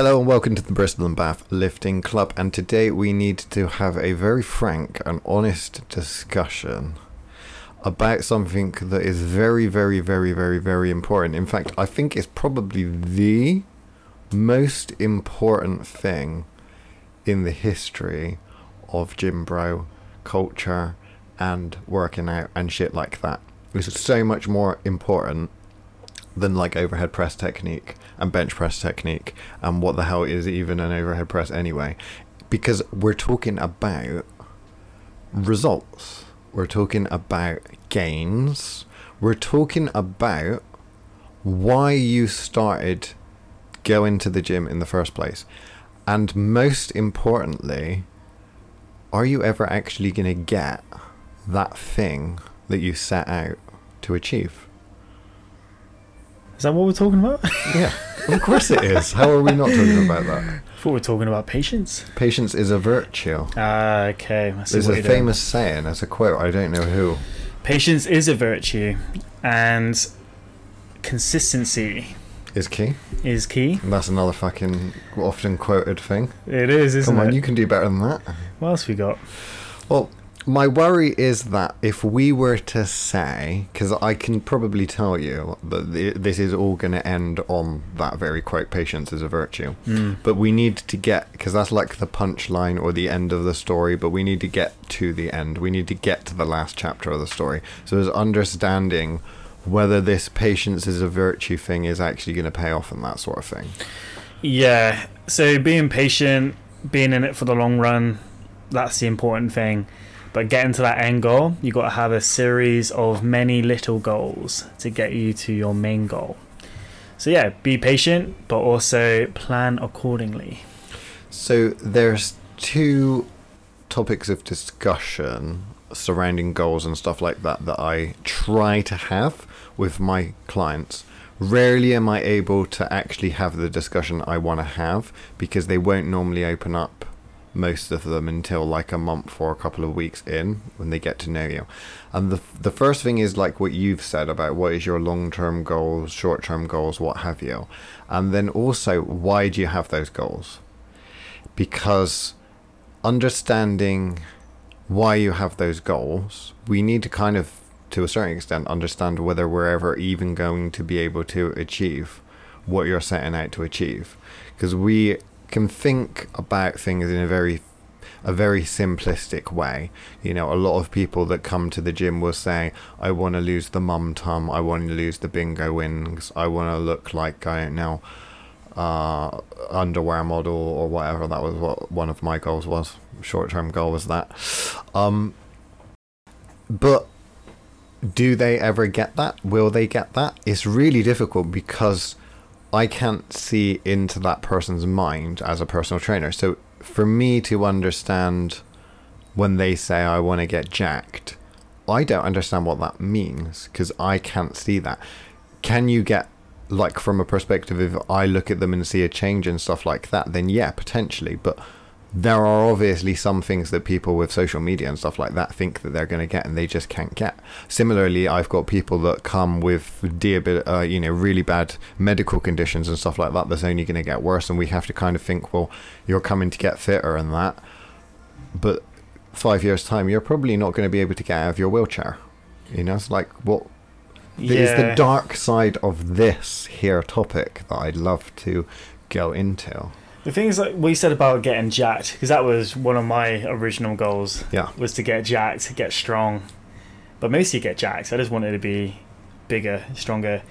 Hello and welcome to the Bristol and Bath Lifting Club. And today we need to have a very frank and honest discussion about something that is very, very, very, very, very important. In fact, I think it's probably the most important thing in the history of gym bro culture and working out and shit like that. Is so much more important than like overhead press technique and bench press technique and what the hell is even an overhead press anyway. Because we're talking about results. We're talking about gains. We're talking about why you started going to the gym in the first place. And most importantly are you ever actually going to get that thing that you set out to achieve Is that what we're talking about? yeah of course it is how are we not talking about that I thought we were talking about patience. patience is a virtue Ah, okay. There's a you're doing. famous saying as a quote i don't know who Patience is a virtue, and consistency is key is key. and that's another fucking often quoted thing It is, isn't come on it? you can do better than that What else we got? Well, my worry is that if we were to say, because I can probably tell you that th- this is all going to end on that very quote, patience is a virtue. Mm. But we need to get, because that's like the punchline or the end of the story, but we need to get to the end. We need to get to the last chapter of the story. So there's understanding whether this patience is a virtue thing is actually going to pay off and that sort of thing. Yeah. So being patient, being in it for the long run, that's the important thing. But getting to that end goal, you've got to have a series of many little goals to get you to your main goal. So yeah, be patient, but also plan accordingly. So there's two topics of discussion surrounding goals and stuff like that that I try to have with my clients. Rarely am I able to actually have the discussion I want to have because they won't normally open up most of them until like a month or a couple of weeks in when they get to know you. And the the first thing is like what you've said about what is your long-term goals, short-term goals, what have you. And then also why do you have those goals? because understanding why you have those goals, we need to kind of, to a certain extent, understand whether we're ever even going to be able to achieve what you're setting out to achieve. Because we can think about things in a very a very simplistic way. You know, a lot of people that come to the gym will say, I want to lose the mum tum, I want to lose the bingo wings, I want to look like, I don't know, uh, underwear model or whatever. That was what one of my goals was. Short term goal was that. Um, but do they ever get that? Will they get that? It's really difficult because I can't see into that person's mind as a personal trainer. So for me to understand when they say I want to get jacked, I don't understand what that means because I can't see that. Can you get like from a perspective if I look at them and see a change and stuff like that, then yeah, potentially. But there are obviously some things that people with social media and stuff like that think that they're going to get and they just can't get. Similarly, I've got people that come with uh, you know, really bad medical conditions and stuff like that that's only going to get worse, and we have to kind of think, well, you're coming to get fitter and that, but five years time, you're probably not going to be able to get out of your wheelchair. You know, it's like what is the dark side of this here topic that I'd love to go into. The things like what said about getting jacked, because that was one of my original goals, Yeah. was to get jacked, get strong. But mostly get jacked. I just wanted to be bigger, stronger,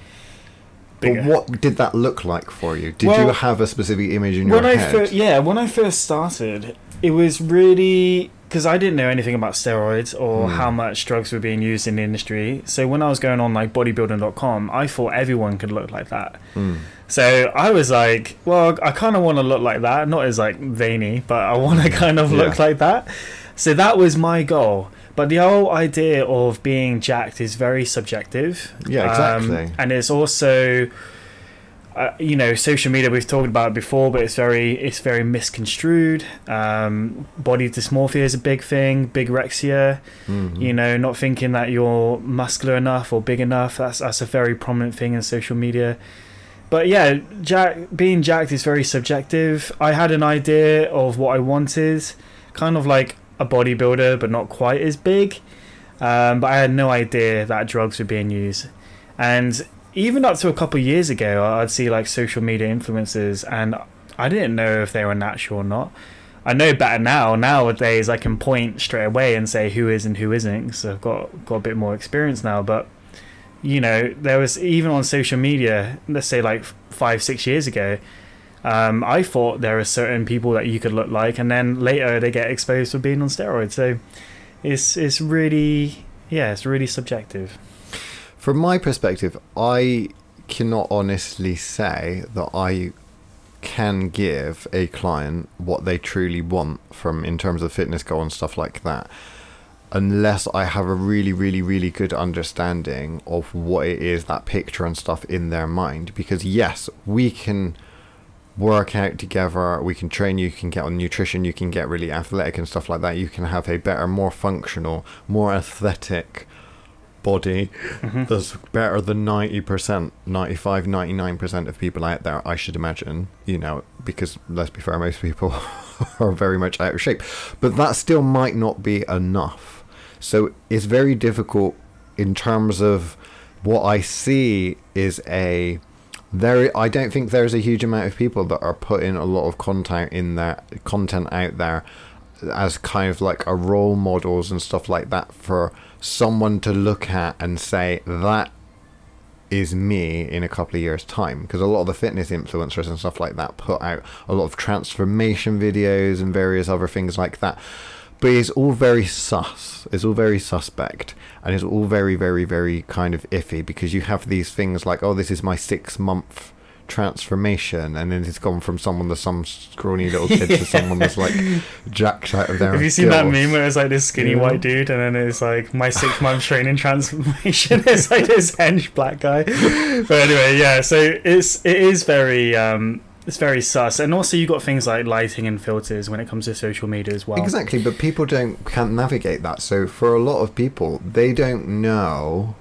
bigger. But what did that look like for you? Did you have a specific image in your when I head? first, yeah, when I first started, it was really because I didn't know anything about steroids or Hmm. how much drugs were being used in the industry. So when I was going on like bodybuilding.com, I thought everyone could look like that. Mm. So I was like, well, I kind of want to look like that. Not as like veiny, but I want to kind of look Yeah. like that. So that was my goal. But the whole idea of being jacked is very subjective. Yeah, Um, exactly. and it's also, uh, you know, social media. We've talked about it before, but it's very, it's very misconstrued. Um, body dysmorphia is a big thing. Bigorexia. Mhm. You know, not thinking that you're muscular enough or big enough. That's that's a very prominent thing in social media. But yeah, jack being jacked is very subjective. I had an idea of what I wanted, kind of like a bodybuilder, but not quite as big. Um, but I had no idea that drugs were being used, and even up to a couple years ago, I'd see like social media influencers, and I didn't know if they were natural or not. I know better now. Nowadays, I can point straight away and say who is and who isn't. So I've got got a bit more experience now. But you know, there was even on social media, let's say like five, six years ago, um, I thought there are certain people that you could look like, and then later they get exposed for being on steroids. So it's it's really yeah, it's really subjective. From my perspective, I cannot honestly say that I can give a client what they truly want from in terms of fitness goal and stuff like that unless I have a really, really, really good understanding of what it is, that picture and stuff in their mind. Because, yes, we can work out together, we can train, you can get on nutrition, you can get really athletic and stuff like that. You can have a better, more functional, more athletic body Mm-hmm. that's better than 90%, 95, 99% of people out there, I should imagine, you know, because let's be fair, most people are very much out of shape. But that still might not be enough. So it's very difficult in terms of what I see is a there I don't think there's a huge amount of people that are putting a lot of content in there content out there as kind of like a role models and stuff like that for someone to look at and say that is me in a couple of years time. Because a lot of the fitness influencers and stuff like that put out a lot of transformation videos and various other things like that but it's all very sus it's all very suspect and it's all very very very kind of iffy because you have these things like oh this is my six month transformation and then it's gone from someone that's some scrawny little kid to someone that's like jacked out of their Have you seen that meme where it's like this skinny Yeah. white dude, and then it's like my six month training transformation? is like this hench black guy. But anyway, yeah. So it's it is very um it's very sus, and also you've got things like lighting and filters when it comes to social media as well. Exactly, but people don't can't navigate that. So for a lot of people, they don't know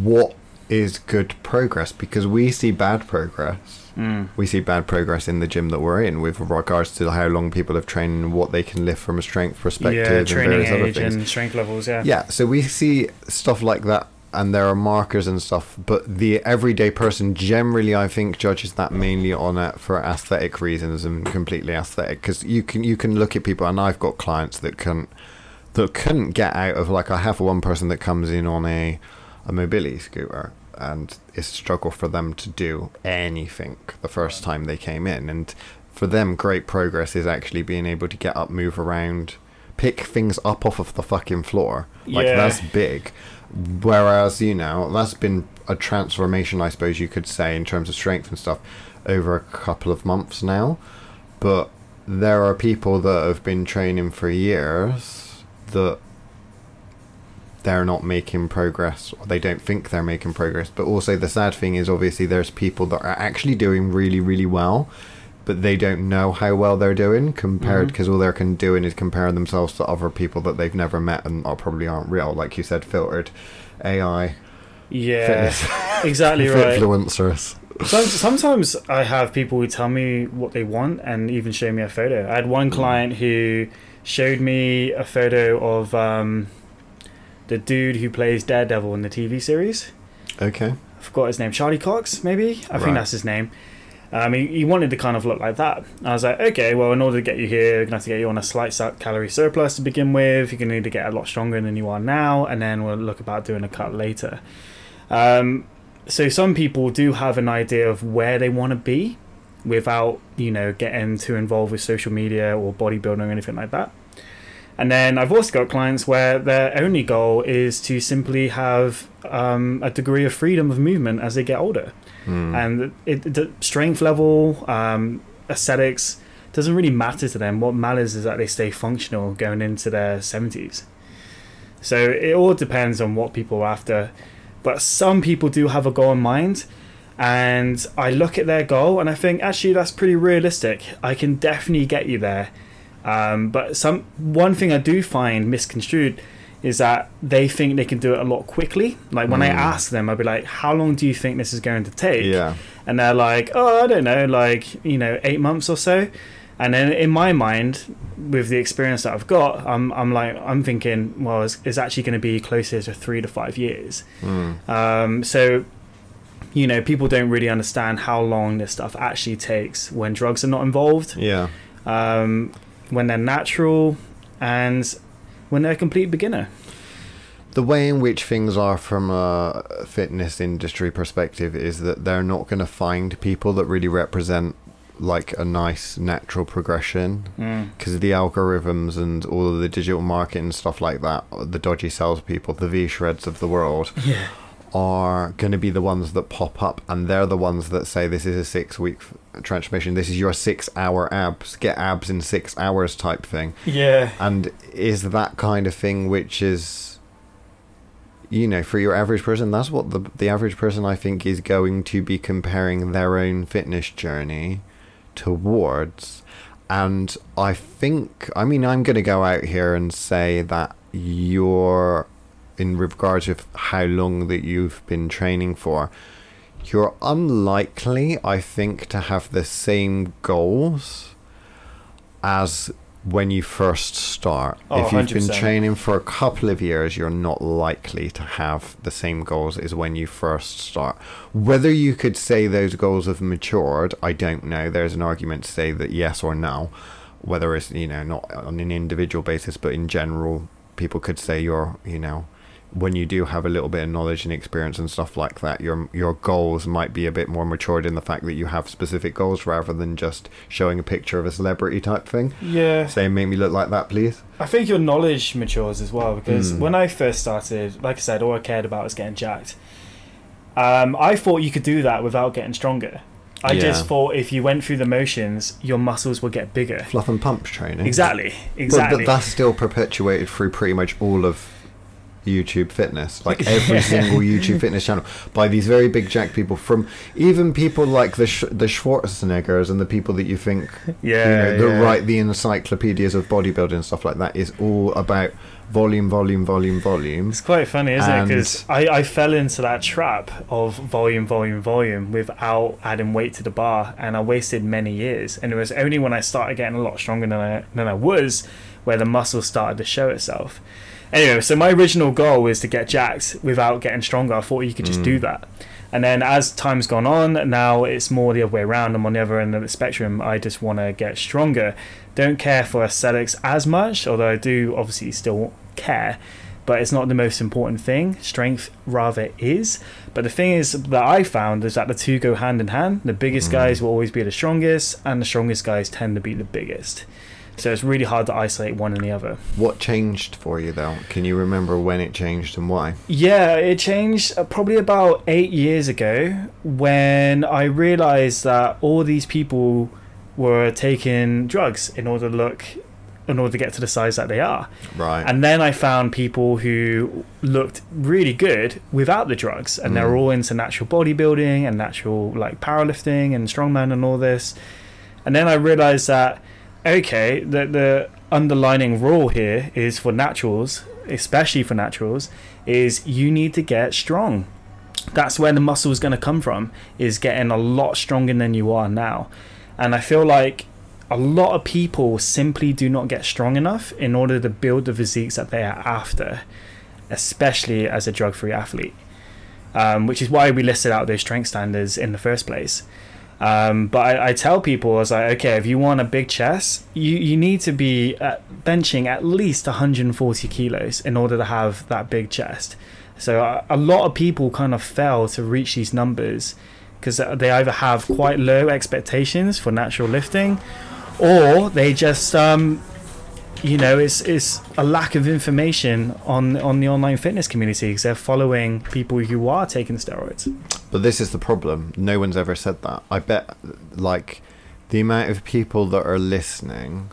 what is good progress because we see bad progress. Mm. We see bad progress in the gym that we're in with regards to how long people have trained and what they can lift from a strength perspective Yeah, and training various other age things. and strength levels. Yeah. Yeah, so we see stuff like that, and there are markers and stuff. But the everyday person generally, I think, judges that mainly on it for aesthetic reasons and completely aesthetic. Because you can you can look at people, and I've got clients that can that couldn't get out of like I have one person that comes in on a a mobility scooter. And it's a struggle for them to do anything the first time they came in. And for them, great progress is actually being able to get up, move around, pick things up off of the fucking floor. Like Yeah. that's big. Whereas, you know, that's been a transformation, I suppose you could say, in terms of strength and stuff over a couple of months now. But there are people that have been training for years that they're not making progress or they don't think they're making progress. But also the sad thing is obviously there's people that are actually doing really, really well but they don't know how well they're doing compared because all they're con- doing is comparing themselves to other people that they've never met and are probably aren't real like you said filtered AI Yeah. fitness Exactly right. influencers Some, sometimes I have people who tell me what they want and even show me a photo. I had one client who showed me a photo of um, the dude who plays Daredevil in the TV series. okay I forgot his name. Charlie Cox, maybe? I Right. think that's his name. Um, he, he wanted to kind of look like that. I was like, okay, well, in order to get you here, we're going to have to get you on a slight calorie surplus to begin with. You're going to need to get a lot stronger than you are now, and then we'll look about doing a cut later. Um, so some people do have an idea of where they want to be without, you know, getting too involved with social media or bodybuilding or anything like that. And then I've also got clients where their only goal is to simply have um, a degree of freedom of movement as they get older. Hmm. And it, the strength level, um, aesthetics, doesn't really matter to them. What matters is that they stay functional going into their 70s. So it all depends on what people are after. But some people do have a goal in mind. And I look at their goal and I think, actually, that's pretty realistic. I can definitely get you there. Um, but some one thing I do find misconstrued is that they think they can do it a lot quickly. Like when I Mm. ask them, I'd be like, "How long do you think this is going to take?" Yeah. and they're like, "Oh, I don't know, like you know, eight months or so." And then in my mind, with the experience that I've got, I'm I'm like I'm thinking, well, it's, it's actually going to be closer to three to five years. Mm. Um, so, you know, people don't really understand how long this stuff actually takes when drugs are not involved, Yeah. um, when they're natural, and when they're a complete beginner. The way in which things are from a fitness industry perspective is that they're not going to find people that really represent like a nice natural progression mm. because of the algorithms and all of the digital marketing stuff like that, the dodgy salespeople, the V shreds of the world, Yeah. Are going to be the ones that pop up, and they're the ones that say this is a six week transformation. This is your six hour abs, get abs in six hours type thing Yeah. and is that kind of thing which is you know for your average person that's what the the average person i think is going to be comparing their own fitness journey towards and i think i mean i'm going to go out here and say that you're in regards of how long that you've been training for you're unlikely i think to have the same goals as when you first start. Oh, if you've been 100%. training for a couple of years, you're not likely to have the same goals as when you first start. Whether you could say those goals have matured, I don't know. There's an argument to say that yes or no. Whether it's, you know, not on an individual basis, but in general, people could say you're, you know, when you do have a little bit of knowledge and experience and stuff like that, your your goals might be a bit more matured in the fact that you have specific goals rather than just showing a picture of a celebrity type thing. Yeah. Saying, make me look like that, please. I think your knowledge matures as well because Mm. when I first started, like I said, all I cared about was getting jacked. Um, I thought you could do that without getting stronger. I Yeah. just thought if you went through the motions, your muscles would get bigger. Fluff and pump training. Exactly. But, Exactly. but that's still perpetuated through pretty much all of YouTube fitness, like every Yeah. single YouTube fitness channel, by these very big jack people. From even people like the Sch- the Schwarzeneggers and the people that you think yeah. you know, yeah. write the encyclopedias of bodybuilding and stuff like that is all about volume, volume, volume, volume. It's quite funny, isn't it? Because I, I fell into that trap of volume, volume, volume without adding weight to the bar, and I wasted many years. And it was only when I started getting a lot stronger than I than I was, where the muscle started to show itself. Anyway, so my original goal was to get jacked without getting stronger. I thought you could just Mm. do that. And then as time's gone on, now it's more the other way around. I'm on the other end of the spectrum. I just want to get stronger. Don't care for aesthetics as much, although I do obviously still care. But it's not the most important thing. Strength rather is. But the thing is that I found is that the two go hand in hand. The biggest Mm. guys will always be the strongest, and the strongest guys tend to be the biggest. So it's really hard to isolate one and the other. What changed for you though? Can you remember when it changed and why? Yeah, it changed uh, probably about eight years ago when I realized that all these people were taking drugs in order to look, in order to get to the size that they are. Right. And then I found people who looked really good without the drugs, and Mm. were all into natural bodybuilding and natural like powerlifting and strongman and all this. And then I realized that okay, the the underlining rule here is for naturals, especially for naturals, is you need to get strong. That's where the muscle is going to come from. Is getting a lot stronger than you are now, and I feel like a lot of people simply do not get strong enough in order to build the physiques that they are after, especially as a drug free athlete. Um, which is why we listed out those strength standards in the first place. Um, but I, I tell people, I was like, okay, if you want a big chest, you, you need to be at benching at least 140 kilos in order to have that big chest. So a, a lot of people kind of fail to reach these numbers because they either have quite low expectations for natural lifting or they just um, you know it's it's a lack of information on on the online fitness community because they're following people who are taking steroids But this is the problem. No one's ever said that. I bet, like, the amount of people that are listening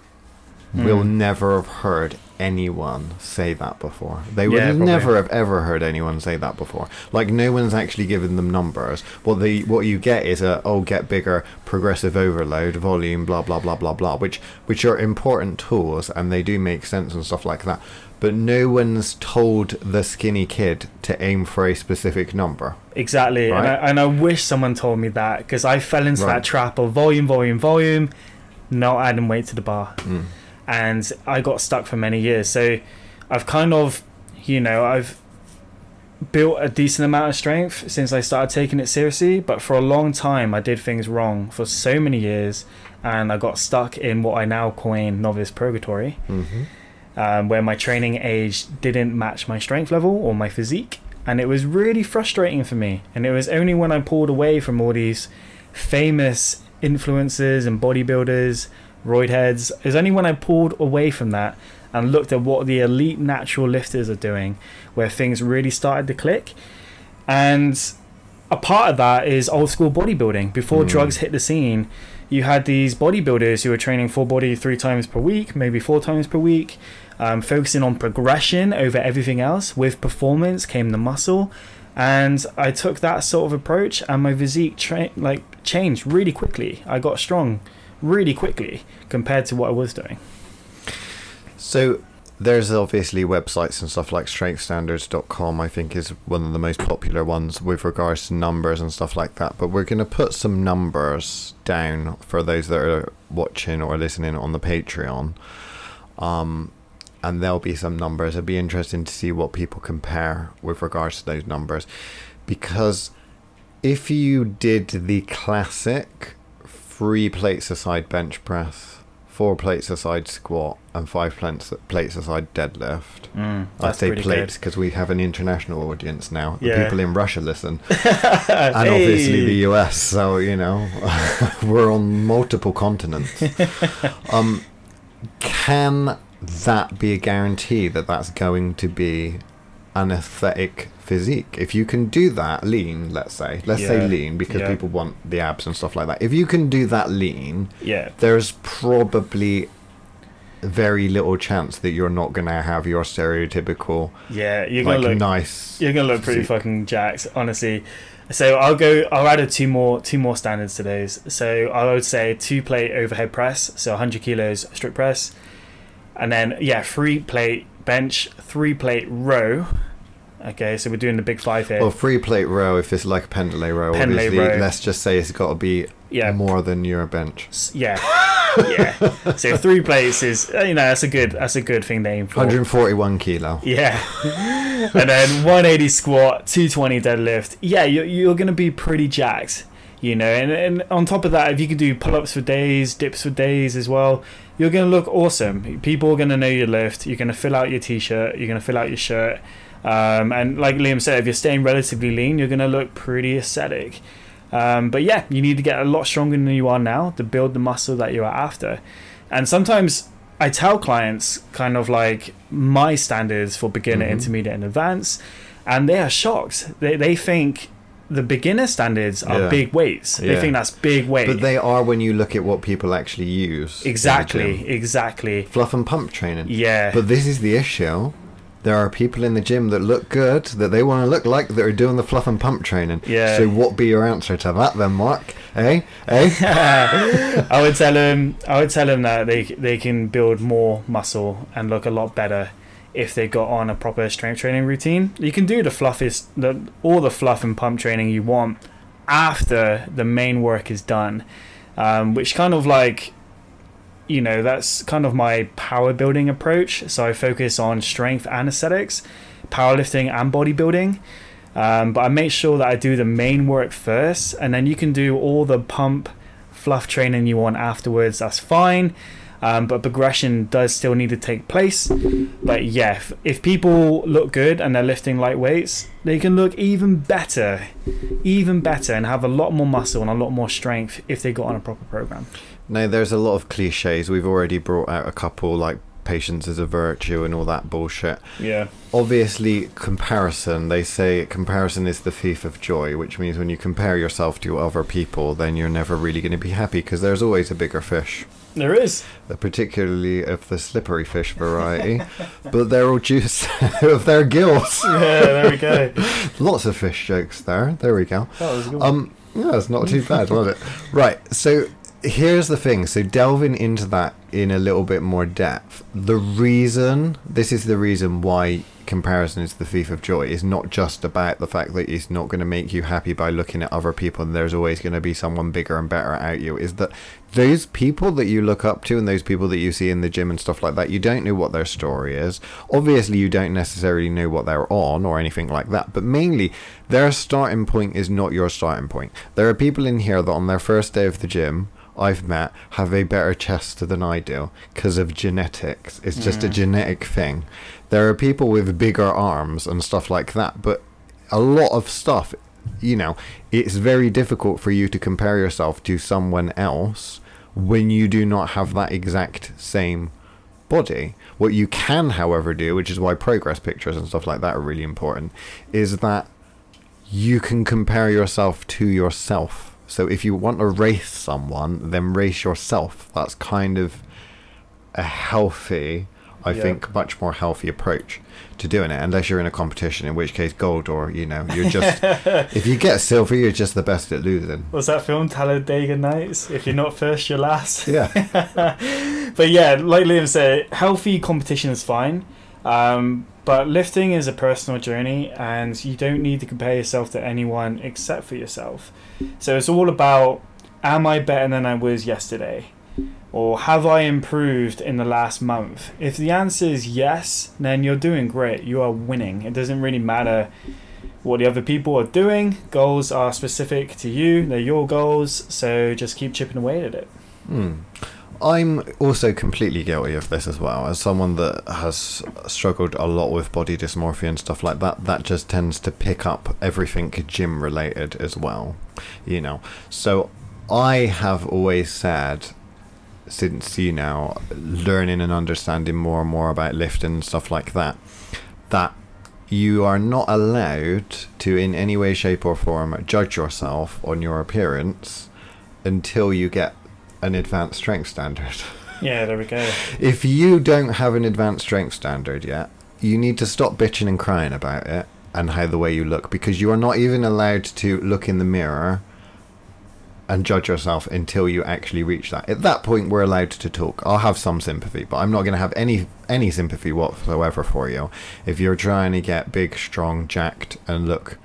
will Mm. never have heard anyone say that before. They would Yeah, never have ever heard anyone say that before. Like no one's actually given them numbers. What the what you get is a oh get bigger, progressive overload, volume, blah blah blah blah blah, which which are important tools and they do make sense and stuff like that. But no one's told the skinny kid to aim for a specific number. Exactly, and, I, and I wish someone told me that because I fell into Right. that trap of volume, volume, volume, not adding weight to the bar, Mm. And I got stuck for many years. So I've kind of, you know, I've built a decent amount of strength since I started taking it seriously, but for a long time I did things wrong for so many years, and I got stuck in what I now coin novice purgatory hmm um, where my training age didn't match my strength level or my physique. And it was really frustrating for me. And it was only when I pulled away from all these famous influencers and bodybuilders, roid heads, it was only when I pulled away from that and looked at what the elite natural lifters are doing where things really started to click. And a part of that is old school bodybuilding. Before Mm. drugs hit the scene, you had these bodybuilders who were training full body three times per week, maybe four times per week, um, focusing on progression over everything else. With performance came the muscle, and I took that sort of approach, and my physique tra- like changed really quickly. I got strong really quickly compared to what I was doing. So there's obviously websites and stuff like strengthstandards.com I think is one of the most popular ones with regards to numbers and stuff like that. But we're going to put some numbers down for those that are watching or listening on the Patreon. Um and there'll be some numbers. It'd be interesting to see what people compare with regards to those numbers. Because if you did the classic three plates aside bench press four plates aside squat and five plates plates aside deadlift. Mm, I say plates because we have an international audience now. The Yeah. people in Russia listen, and obviously the US. So you know, we're on multiple continents. um, can that be a guarantee that that's going to be an aesthetic physique? If you can do that lean, let's say, let's Yeah. say lean because Yeah. people want the abs and stuff like that. If you can do that lean, yeah, there's probably very little chance that you're not going to have your stereotypical yeah, you're gonna like look nice You're gonna look pretty physique. fucking jacked, honestly. So I'll go. I'll add a two more two more standards to those. So I would say two plate overhead press, so 100 kilos strict press, and then yeah, three plate bench, three plate row. Okay, so we're doing the big five here. well three plate row if it's like a pendlay row obviously row. let's just say it's got to be yeah, more than your bench s- yeah, yeah. So three plates is uh, you know that's a good that's a good thing to aim for. 141 kilo Yeah. and then 180 squat, 220 deadlift. Yeah, you're, you're going to be pretty jacked, you know. And, and on top of that, if you can do pull ups for days, dips for days as well, you're going to look awesome. People are going to know your lift. You're going to fill out your t shirt. You're going to fill out your shirt. Um, and like Liam said, if you're staying relatively lean, you're going to look pretty aesthetic. Um, but yeah, you need to get a lot stronger than you are now to build the muscle that you are after. And sometimes I tell clients kind of like my standards for beginner, Mhm. intermediate, and advanced, and they are shocked. They, they think the beginner standards are Yeah. big weights. They Yeah. think that's big weight. but they are when you look at what people actually use exactly, exactly. fluff and pump training Yeah. but this is the issue there are people in the gym that look good that they want to look like that are doing the fluff and pump training Yeah. so what be your answer to that then mark eh eh I would tell them. I would tell them that they they can build more muscle and look a lot better if they got on a proper strength training routine. You can do the fluffiest, the all the fluff and pump training you want after the main work is done, um, which kind of like. You know, that's kind of my power building approach. So I focus on strength and aesthetics, powerlifting and bodybuilding. Um, but I make sure that I do the main work first, and then you can do all the pump, fluff training you want afterwards. That's fine. Um, but progression does still need to take place. But yeah, if, if people look good and they're lifting light weights, they can look even better, even better, and have a lot more muscle and a lot more strength if they got on a proper program. No, there's a lot of cliches. We've already brought out a couple, like patience is a virtue and all that bullshit. Yeah. Obviously, comparison. They say comparison is the thief of joy, which means when you compare yourself to other people, then you're never really going to be happy because there's always a bigger fish. There is. particularly of the slippery fish variety, but they're all juice of their gills. Yeah, there we go. Lots of fish jokes there. There we go. That was good. Um, yeah, it's not too bad, was it? Right. So here's the thing. So delving into that in a little bit more depth, the reason this is the reason why comparison is the thief of joy. Is not just about the fact that it's not going to make you happy by looking at other people and there's always going to be someone bigger and better at you. Is that those people that you look up to and those people that you see in the gym and stuff like that you don't know what their story is. Obviously you don't necessarily know what they're on or anything like that but mainly their starting point is not your starting point. There are people in here that on their first day of the gym I've met have a better chest than I do because of genetics. It's just a Mm. genetic thing. There are people with bigger arms and stuff like that, but a lot of stuff, you know, it's very difficult for you to compare yourself to someone else when you do not have that exact same body. What you can, however, do, which is why progress pictures and stuff like that are really important, is that you can compare yourself to yourself. So if you want to race someone, then race yourself. That's kind of a healthy, I Yeah. think, much more healthy approach to doing it. Unless you're in a competition, in which case gold, or you know, you're just if you get silver, you're just the best at losing. was that film Talladega Nights? If you're not first, you're last. Yeah, but yeah, like Liam said, healthy competition is fine. Um, but lifting is a personal journey, and you don't need to compare yourself to anyone except for yourself. So it's all about: Am I better than I was yesterday, or have I improved in the last month? If the answer is yes, then you're doing great. You are winning. It doesn't really matter what the other people are doing. Goals are specific to you. They're your goals. So just keep chipping away at it. Hmm. I'm also completely guilty of this as well. As someone that has struggled a lot with body dysmorphia and stuff like that, that just tends to pick up everything gym related as well. You know. So I have always said since you know learning and understanding more and more about lifting and stuff like that that you are not allowed to in any way shape or form judge yourself on your appearance until you get an advanced strength standard. Yeah, there we go. if you don't have an advanced strength standard yet, you need to stop bitching and crying about it and how the way you look because you are not even allowed to look in the mirror and judge yourself until you actually reach that. At that point, we're allowed to talk. I'll have some sympathy, but I'm not going to have any any sympathy whatsoever for you if you're trying to get big, strong, jacked, and look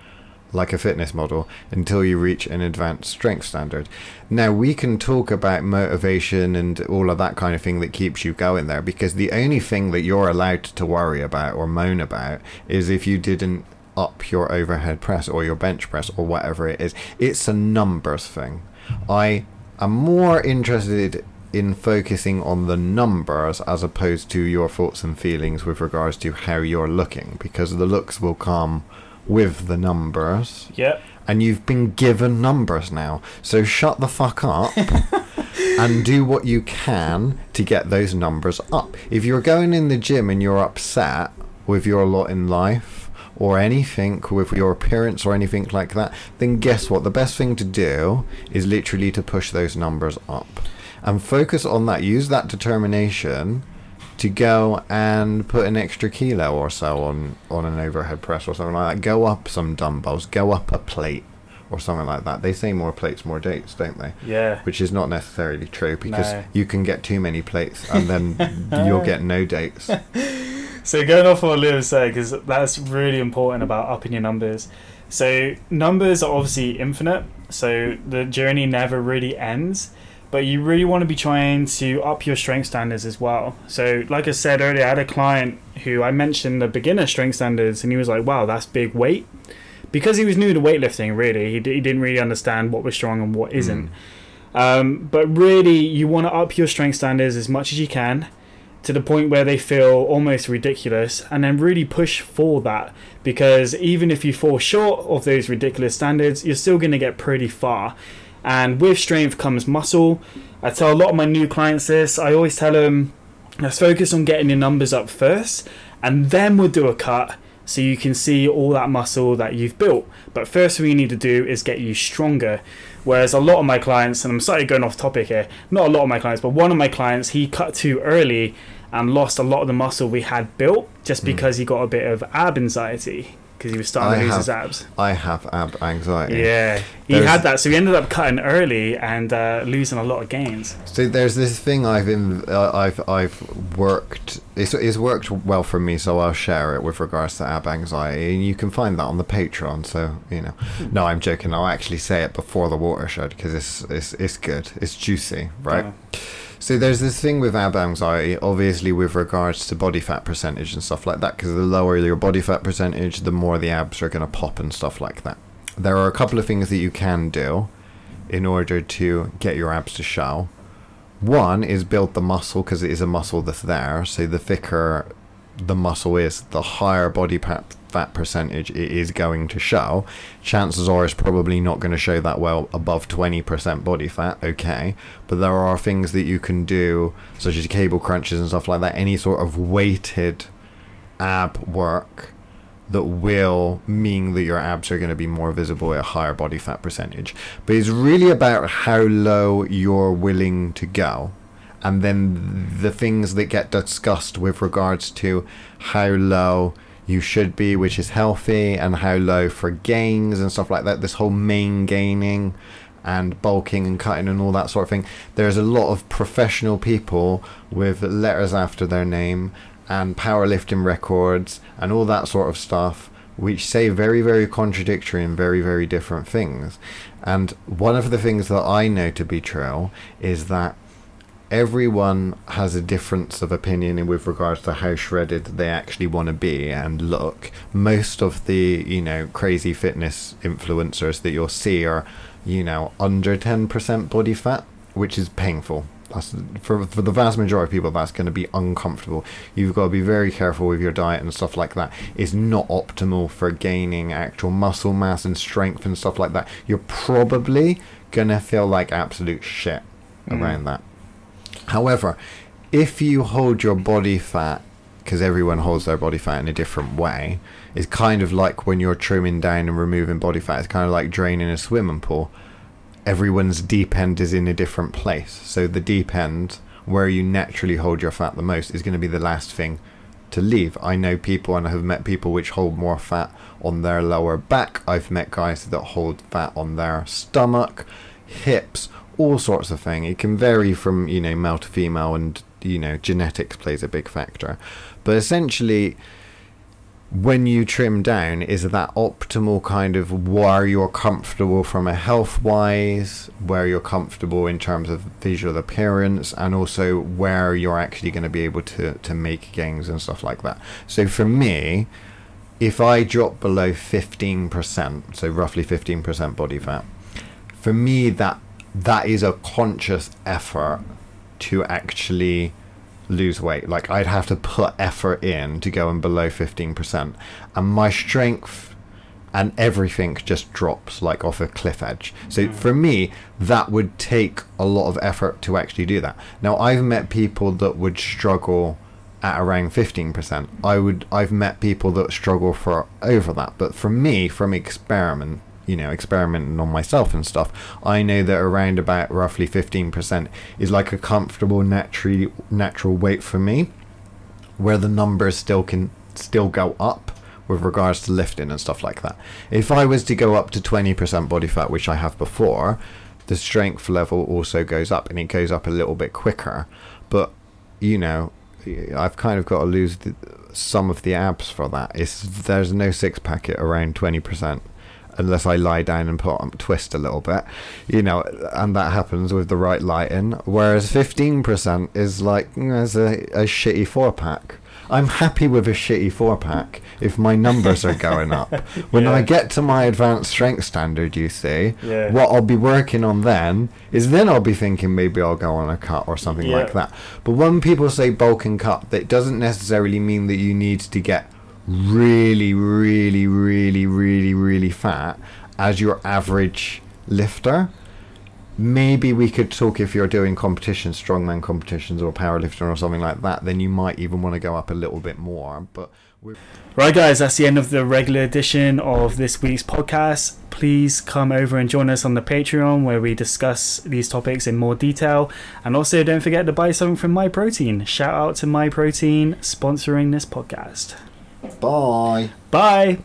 like a fitness model until you reach an advanced strength standard. Now we can talk about motivation and all of that kind of thing that keeps you going there because the only thing that you're allowed to worry about or moan about is if you didn't up your overhead press or your bench press or whatever it is. It's a numbers thing. I am more interested in focusing on the numbers as opposed to your thoughts and feelings with regards to how you're looking because the looks will come with the numbers Yep. and you've been given numbers now. So shut the fuck up and do what you can to get those numbers up. If you're going in the gym and you're upset with your lot in life or anything with your appearance or anything like that, then guess what? The best thing to do is literally to push those numbers up and focus on that. Use that determination to go and put an extra kilo or so on on an overhead press or something like that. Go up some dumbbells, go up a plate or something like that. They say more plates, more dates, don't they? Yeah. Which is not necessarily true because No. you can get too many plates and then you'll get no dates. So going off what Lewis said, because that's really important about upping your numbers. So numbers are obviously infinite, so the journey never really ends. But you really want to be trying to up your strength standards as well. So, like I said earlier, I had a client who I mentioned the beginner strength standards, and he was like, "Wow, that's big weight." Because he was new to weightlifting, really, he, d- he didn't really understand what was strong and what isn't. Um, but really, you want to up your strength standards as much as you can to the point where they feel almost ridiculous, and then really push for that. Because even if you fall short of those ridiculous standards, you're still going to get pretty far. And with strength comes muscle. I tell a lot of my new clients this. I always tell them, let's focus on getting your numbers up first, and then we'll do a cut, so you can see all that muscle that you've built. But first, thing we need to do is get you stronger. Whereas a lot of my clients, and I'm sorry going off topic here, not a lot of my clients, but one of my clients, he cut too early and lost a lot of the muscle we had built just hmm. because he got a bit of ab anxiety because he was starting I to lose have- his abs. I have ab anxiety. Yeah, he There's- had that, so he ended up cutting early and uh, losing a lot of gains. So there's this thing I've in, uh, I've I've worked. It's, it's worked well for me, so I'll share it with regards to ab anxiety, and you can find that on the Patreon. So you know, no, I'm joking. I'll actually say it before the watershed because it's it's it's good. It's juicy, right? Uh, So there's this thing with ab anxiety, obviously with regards to body fat percentage and stuff like that, because the lower your body fat percentage, the more the abs are going to pop and stuff like that. There are a couple of things that you can do in order to get your abs to show. One is build the muscle because it is a muscle that's there. So the thicker the muscle is, the higher body fat percentage it is going to show. Chances are it's probably not going to show that well above 20% body fat, okay. But there are things that you can do, such as cable crunches and stuff like that, any sort of weighted ab work that will mean that your abs are going to be more visible at a higher body fat percentage. But it's really about how low you're willing to go. And then the things that get discussed with regards to how low you should be, which is healthy, and how low for gains and stuff like that. This whole maingaining and bulking and cutting and all that sort of thing. There's a lot of professional people with letters after their name and powerlifting records and all that sort of stuff which say very very contradictory and very very different things and one of the things that i know to be true is that everyone has a difference of opinion with regards to how shredded they actually want to be and look. Most of the you know crazy fitness influencers that you'll see are you know under 10% body fat which is painful. That's for, for the vast majority of people that's going to be uncomfortable. You've got to be very careful with your diet and stuff like that. It's not optimal for gaining actual muscle mass and strength and stuff like that. You're probably going to feel like absolute shit mm. around that However, if you hold your body fat, because everyone holds their body fat in a different way, it's kind of like when you're trimming down and removing body fat. It's kind of like draining a swimming pool. Everyone's deep end is in a different place. So the deep end, where you naturally hold your fat the most, is going to be the last thing to leave. I know people and I have met people which hold more fat on their lower back. I've met guys that hold fat on their stomach, hips, all sorts of thing. It can vary from, you know, male to female and, you know, genetics plays a big factor. But essentially when you trim down is that optimal kind of where you're comfortable from a health wise, where you're comfortable in terms of visual appearance, and also where you're actually going to be able to, to make gains and stuff like that. So for me, if I drop below 15%, so roughly 15% body fat, for me that that is a conscious effort to actually lose weight. Like I'd have to put effort in to go in below 15%. And my strength and everything just drops like off a cliff edge. So hmm. for me, that would take a lot of effort to actually do that. Now I've met people that would struggle at around 15%. I would I've met people that struggle for over that. But for me, from experiment you know, experimenting on myself and stuff, I know that around about roughly 15% is like a comfortable natural natural weight for me, where the numbers still can still go up with regards to lifting and stuff like that. If I was to go up to 20% body fat, which I have before, the strength level also goes up and it goes up a little bit quicker. But, you know, I've kind of got to lose the, some of the abs for that. It's there's no six pack at around 20% unless I lie down and put on twist a little bit, you know, and that happens with the right lighting. Whereas fifteen percent is like mm, as a, a shitty four pack. I'm happy with a shitty four pack if my numbers are going up. When I get to my advanced strength standard, you see, Yeah. what I'll be working on then is then I'll be thinking maybe I'll go on a cut or something Yeah. like that. But when people say bulk and cut, that doesn't necessarily mean that you need to get really, really, really, really, really fat as your average lifter. maybe we could talk if you're doing competitions, strongman competitions or powerlifting or something like that. Then you might even want to go up a little bit more. But Right, guys, that's the end of the regular edition of this week's podcast. Please come over and join us on the Patreon where we discuss these topics in more detail. And also, don't forget to buy something from My Protein. Shout out to My Protein sponsoring this podcast. Bye. Bye.